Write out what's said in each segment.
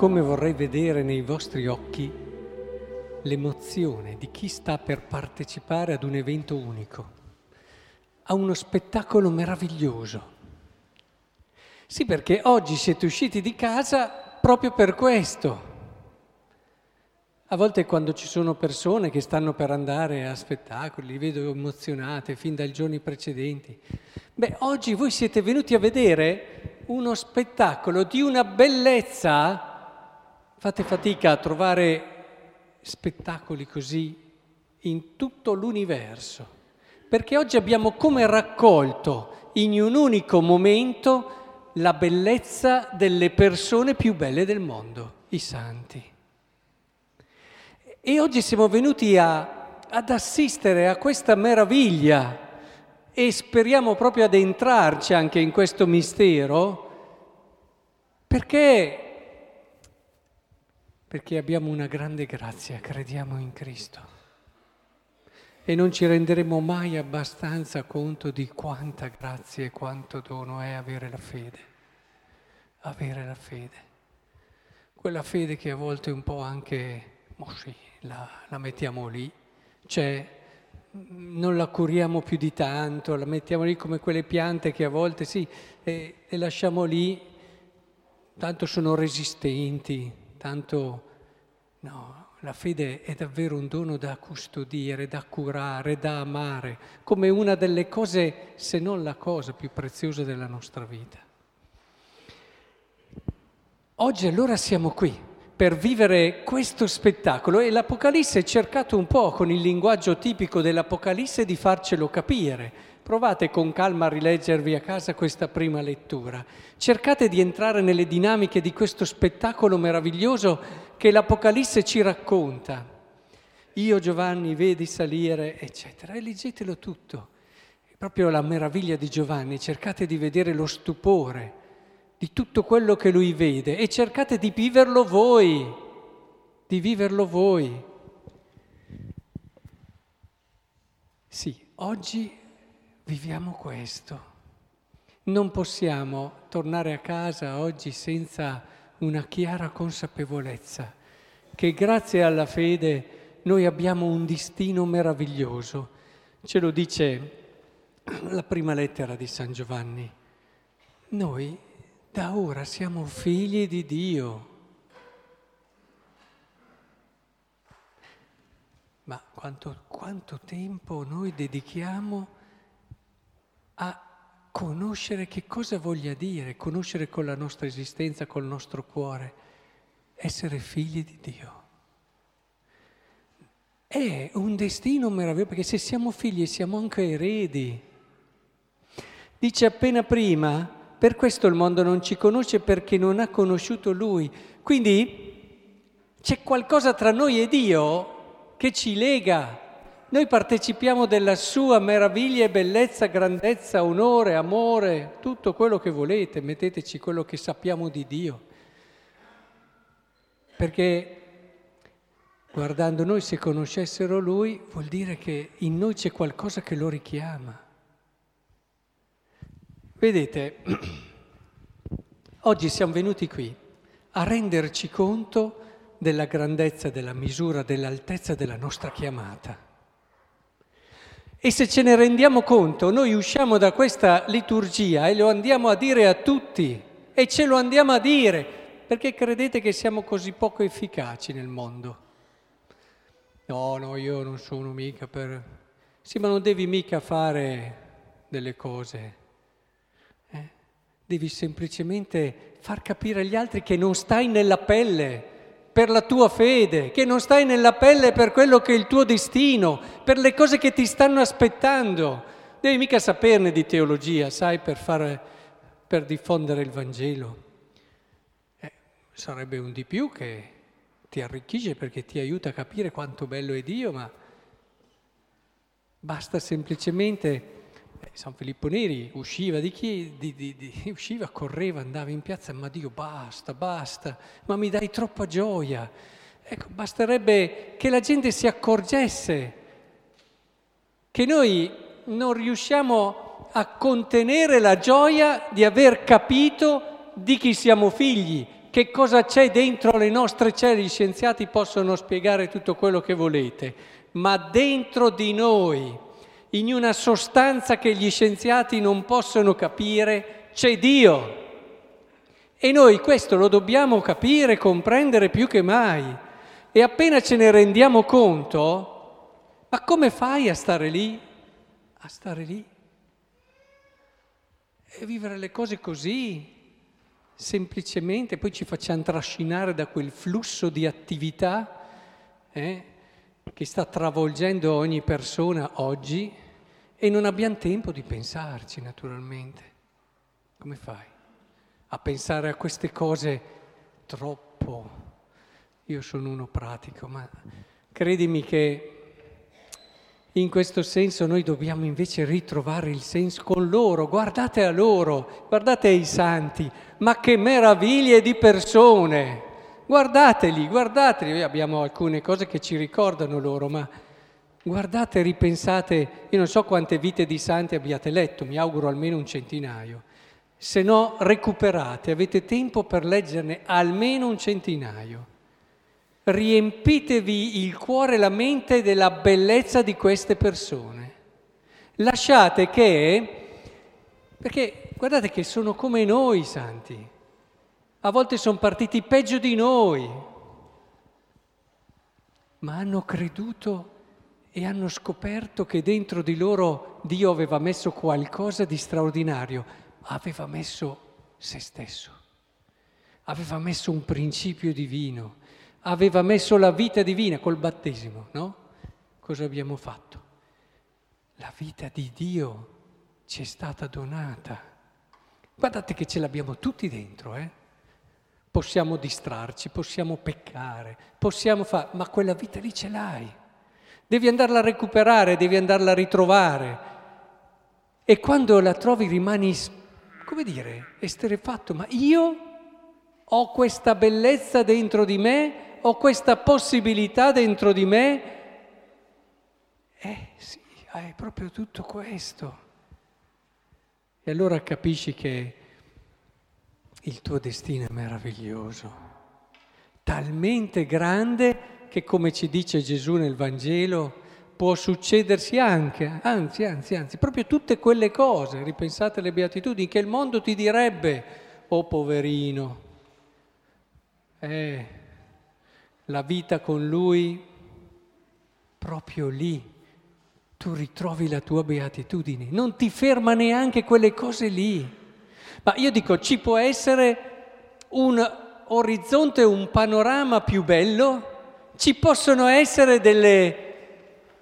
come vorrei vedere nei vostri occhi l'emozione di chi sta per partecipare ad un evento unico, a uno spettacolo meraviglioso. Sì, perché oggi siete usciti di casa proprio per questo. A volte quando ci sono persone che stanno per andare a spettacoli, li vedo emozionate fin dai giorni precedenti. Beh, oggi voi siete venuti a vedere uno spettacolo di una bellezza Fate fatica a trovare spettacoli così in tutto l'universo, perché oggi abbiamo come raccolto in un unico momento la bellezza delle persone più belle del mondo, i santi. E oggi siamo venuti a, ad assistere a questa meraviglia e speriamo proprio ad entrarci anche in questo mistero, perché perché abbiamo una grande grazia, crediamo in Cristo. E non ci renderemo mai abbastanza conto di quanta grazia e quanto dono è avere la fede. Avere la fede. Quella fede che a volte un po' anche, oh sì, la, la mettiamo lì, cioè non la curiamo più di tanto, la mettiamo lì come quelle piante che a volte sì, e, e lasciamo lì, tanto sono resistenti, tanto no, la fede è davvero un dono da custodire, da curare, da amare, come una delle cose, se non la cosa più preziosa della nostra vita. Oggi allora siamo qui per vivere questo spettacolo e l'Apocalisse è cercato un po' con il linguaggio tipico dell'Apocalisse di farcelo capire Provate con calma a rileggervi a casa questa prima lettura. Cercate di entrare nelle dinamiche di questo spettacolo meraviglioso che l'Apocalisse ci racconta. Io Giovanni vedi salire, eccetera. E leggetelo tutto. È proprio la meraviglia di Giovanni. Cercate di vedere lo stupore di tutto quello che lui vede e cercate di viverlo voi, di viverlo voi. Sì, oggi Viviamo questo. Non possiamo tornare a casa oggi senza una chiara consapevolezza che grazie alla fede noi abbiamo un destino meraviglioso. Ce lo dice la prima lettera di San Giovanni. Noi da ora siamo figli di Dio. Ma quanto, quanto tempo noi dedichiamo a conoscere che cosa voglia dire, conoscere con la nostra esistenza, col nostro cuore, essere figli di Dio. È un destino meraviglioso perché se siamo figli siamo anche eredi. Dice appena prima, per questo il mondo non ci conosce perché non ha conosciuto Lui. Quindi c'è qualcosa tra noi e Dio che ci lega, noi partecipiamo della sua meraviglia e bellezza, grandezza, onore, amore, tutto quello che volete, metteteci quello che sappiamo di Dio. Perché guardando noi, se conoscessero Lui, vuol dire che in noi c'è qualcosa che lo richiama. Vedete, oggi siamo venuti qui a renderci conto della grandezza, della misura, dell'altezza della nostra chiamata. E se ce ne rendiamo conto, noi usciamo da questa liturgia e lo andiamo a dire a tutti e ce lo andiamo a dire perché credete che siamo così poco efficaci nel mondo. No, no, io non sono mica per... Sì, ma non devi mica fare delle cose. Devi semplicemente far capire agli altri che non stai nella pelle per la tua fede, che non stai nella pelle per quello che è il tuo destino, per le cose che ti stanno aspettando. Devi mica saperne di teologia, sai, per, fare, per diffondere il Vangelo. Eh, sarebbe un di più che ti arricchisce perché ti aiuta a capire quanto bello è Dio, ma basta semplicemente San Filippo Neri usciva di chi, di, di, di, usciva, correva, andava in piazza, ma Dio basta, basta, ma mi dai troppa gioia. Ecco, basterebbe che la gente si accorgesse che noi non riusciamo a contenere la gioia di aver capito di chi siamo figli, che cosa c'è dentro le nostre celle. Gli scienziati possono spiegare tutto quello che volete, ma dentro di noi, in una sostanza che gli scienziati non possono capire, c'è Dio. E noi questo lo dobbiamo capire, comprendere più che mai. E appena ce ne rendiamo conto, ma come fai a stare lì? A stare lì? E vivere le cose così, semplicemente, poi ci facciamo trascinare da quel flusso di attività eh, che sta travolgendo ogni persona oggi e non abbiamo tempo di pensarci naturalmente. Come fai a pensare a queste cose troppo? Io sono uno pratico, ma credimi che in questo senso noi dobbiamo invece ritrovare il senso con loro, guardate a loro, guardate ai santi, ma che meraviglie di persone! Guardateli, guardateli, abbiamo alcune cose che ci ricordano loro, ma guardate, ripensate, io non so quante vite di santi abbiate letto, mi auguro almeno un centinaio, se no recuperate, avete tempo per leggerne almeno un centinaio. Riempitevi il cuore e la mente della bellezza di queste persone. Lasciate che, perché guardate che sono come noi santi, a volte sono partiti peggio di noi, ma hanno creduto e hanno scoperto che dentro di loro Dio aveva messo qualcosa di straordinario, aveva messo se stesso, aveva messo un principio divino aveva messo la vita divina col battesimo, no? Cosa abbiamo fatto? La vita di Dio ci è stata donata. Guardate che ce l'abbiamo tutti dentro, eh? Possiamo distrarci, possiamo peccare, possiamo fare, ma quella vita lì ce l'hai. Devi andarla a recuperare, devi andarla a ritrovare. E quando la trovi rimani, come dire, esterefatto, ma io ho questa bellezza dentro di me ho questa possibilità dentro di me? Eh sì, è proprio tutto questo. E allora capisci che il tuo destino è meraviglioso, talmente grande che come ci dice Gesù nel Vangelo, può succedersi anche, anzi, anzi, anzi, proprio tutte quelle cose, ripensate alle beatitudini, che il mondo ti direbbe, oh poverino, eh, la vita con Lui, proprio lì tu ritrovi la tua beatitudine. Non ti ferma neanche quelle cose lì. Ma io dico, ci può essere un orizzonte, un panorama più bello? Ci possono essere delle,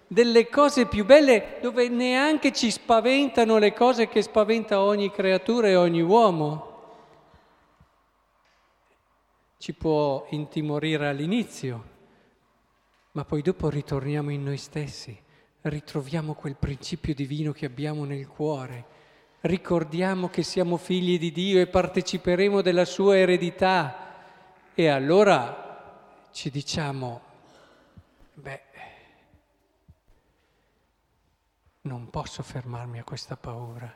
delle cose più belle dove neanche ci spaventano le cose che spaventa ogni creatura e ogni uomo? ci può intimorire all'inizio, ma poi dopo ritorniamo in noi stessi, ritroviamo quel principio divino che abbiamo nel cuore, ricordiamo che siamo figli di Dio e parteciperemo della sua eredità e allora ci diciamo, beh, non posso fermarmi a questa paura,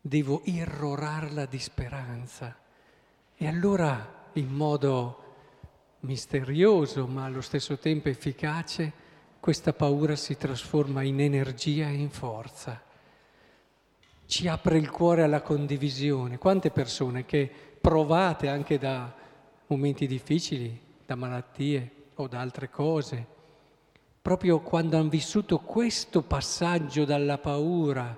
devo irrorarla di speranza. E allora in modo misterioso ma allo stesso tempo efficace, questa paura si trasforma in energia e in forza. Ci apre il cuore alla condivisione. Quante persone che provate anche da momenti difficili, da malattie o da altre cose, proprio quando hanno vissuto questo passaggio dalla paura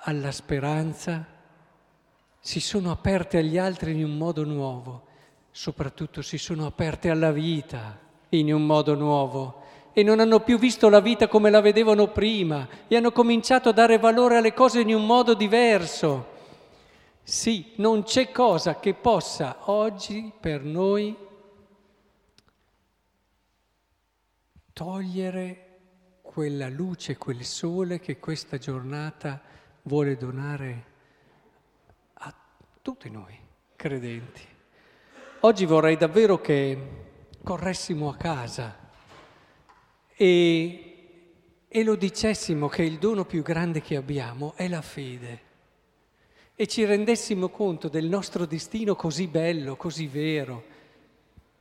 alla speranza, si sono aperte agli altri in un modo nuovo soprattutto si sono aperte alla vita in un modo nuovo e non hanno più visto la vita come la vedevano prima e hanno cominciato a dare valore alle cose in un modo diverso. Sì, non c'è cosa che possa oggi per noi togliere quella luce, quel sole che questa giornata vuole donare a tutti noi credenti. Oggi vorrei davvero che corressimo a casa e, e lo dicessimo che il dono più grande che abbiamo è la fede. e ci rendessimo conto del nostro destino così bello, così vero,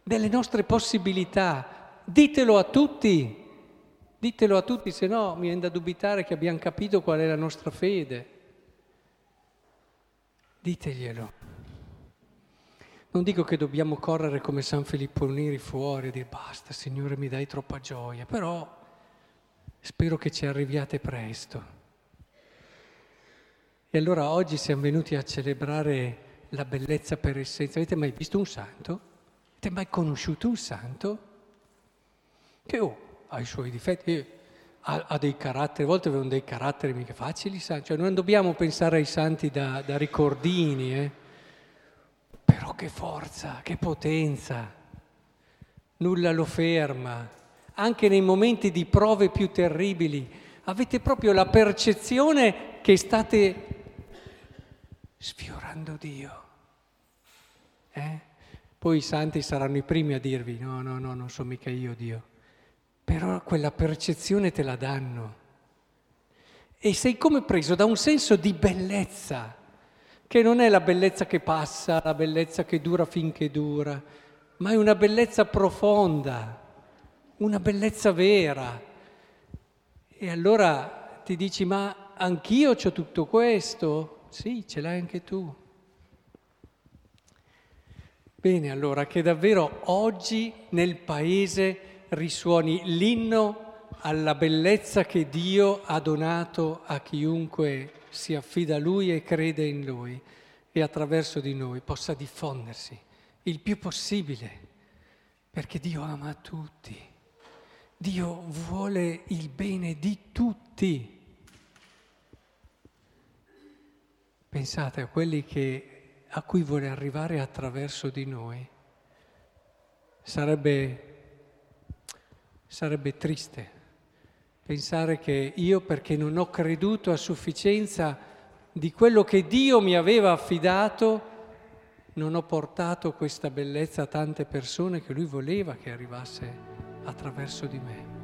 delle nostre possibilità. Ditelo a tutti, ditelo a tutti, se no mi viene da dubitare che abbiamo capito qual è la nostra fede. Diteglielo. Non dico che dobbiamo correre come San Filippo Neri fuori e dire basta, Signore, mi dai troppa gioia, però spero che ci arriviate presto. E allora oggi siamo venuti a celebrare la bellezza per essenza. Avete mai visto un santo? Avete mai conosciuto un santo? Che oh, ha i suoi difetti, ha, ha dei caratteri, a volte avevano dei caratteri mica facili, cioè non dobbiamo pensare ai santi da, da ricordini, eh? Che forza, che potenza, nulla lo ferma, anche nei momenti di prove più terribili. Avete proprio la percezione che state sfiorando Dio. Eh? Poi i santi saranno i primi a dirvi no, no, no, non sono mica io Dio. Però quella percezione te la danno. E sei come preso da un senso di bellezza, che non è la bellezza che passa, la bellezza che dura finché dura, ma è una bellezza profonda, una bellezza vera. E allora ti dici, ma anch'io ho tutto questo? Sì, ce l'hai anche tu. Bene, allora, che davvero oggi nel Paese risuoni l'inno alla bellezza che Dio ha donato a chiunque si affida a Lui e crede in Lui e attraverso di noi possa diffondersi il più possibile, perché Dio ama tutti, Dio vuole il bene di tutti. Pensate a quelli che, a cui vuole arrivare attraverso di noi. Sarebbe, sarebbe triste pensare che io, perché non ho creduto a sufficienza di quello che Dio mi aveva affidato, non ho portato questa bellezza a tante persone che Lui voleva che arrivasse attraverso di me.